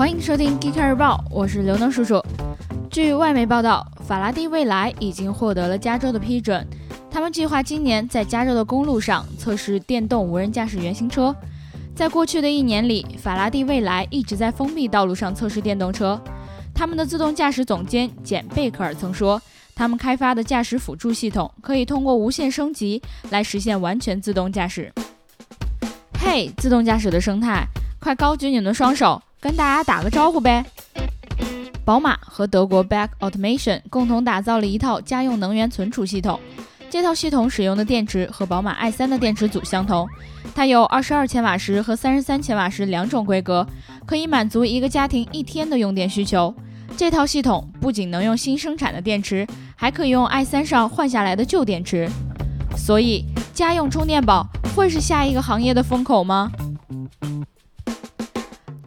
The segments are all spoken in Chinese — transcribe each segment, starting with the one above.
欢迎收听《g e e k 日报》，我是刘能叔叔。据外媒报道，法拉第未来已经获得了加州的批准，他们计划今年在加州的公路上测试电动无人驾驶原型车。在过去的一年里，法拉第未来一直在封闭道路上测试电动车。他们的自动驾驶总监简·贝克尔曾说，他们开发的驾驶辅助系统可以通过无线升级来实现完全自动驾驶。嘿，自动驾驶的生态，快高举你们的双手，跟大家打个招呼呗！宝马和德国 Back Automation 共同打造了一套家用能源存储系统。这套系统使用的电池和宝马 i3 的电池组相同，它有二十二千瓦时和三十三千瓦时两种规格，可以满足一个家庭一天的用电需求。这套系统不仅能用新生产的电池，还可以用 i3 上换下来的旧电池。所以，家用充电宝会是下一个行业的风口吗？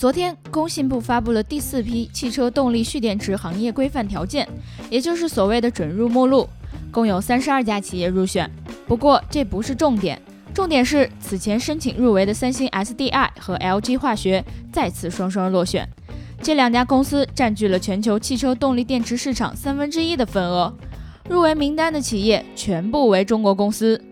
昨天，工信部发布了第四批汽车动力蓄电池行业规范条件，也就是所谓的准入目录。共有三十二家企业入选，不过这不是重点，重点是此前申请入围的三星 SDI 和 LG 化学再次双双落选。这两家公司占据了全球汽车动力电池市场三分之一的份额。入围名单的企业全部为中国公司。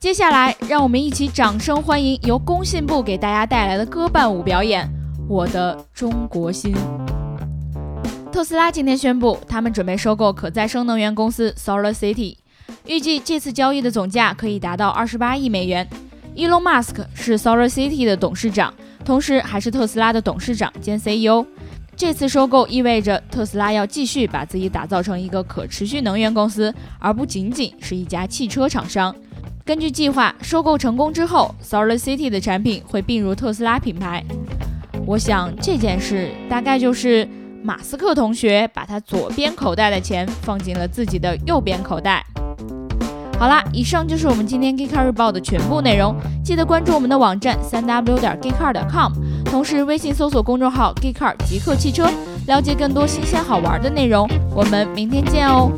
接下来，让我们一起掌声欢迎由工信部给大家带来的歌伴舞表演《我的中国心》。特斯拉今天宣布，他们准备收购可再生能源公司 Solar City，预计这次交易的总价可以达到二十八亿美元。Elon Musk 是 Solar City 的董事长，同时还是特斯拉的董事长兼 CEO。这次收购意味着特斯拉要继续把自己打造成一个可持续能源公司，而不仅仅是一家汽车厂商。根据计划，收购成功之后，Solar City 的产品会并入特斯拉品牌。我想这件事大概就是。马斯克同学把他左边口袋的钱放进了自己的右边口袋。好啦，以上就是我们今天 Geekcar 日报的全部内容。记得关注我们的网站三 w 点 geekcar 点 com，同时微信搜索公众号 Geekcar 极客汽车，了解更多新鲜好玩的内容。我们明天见哦。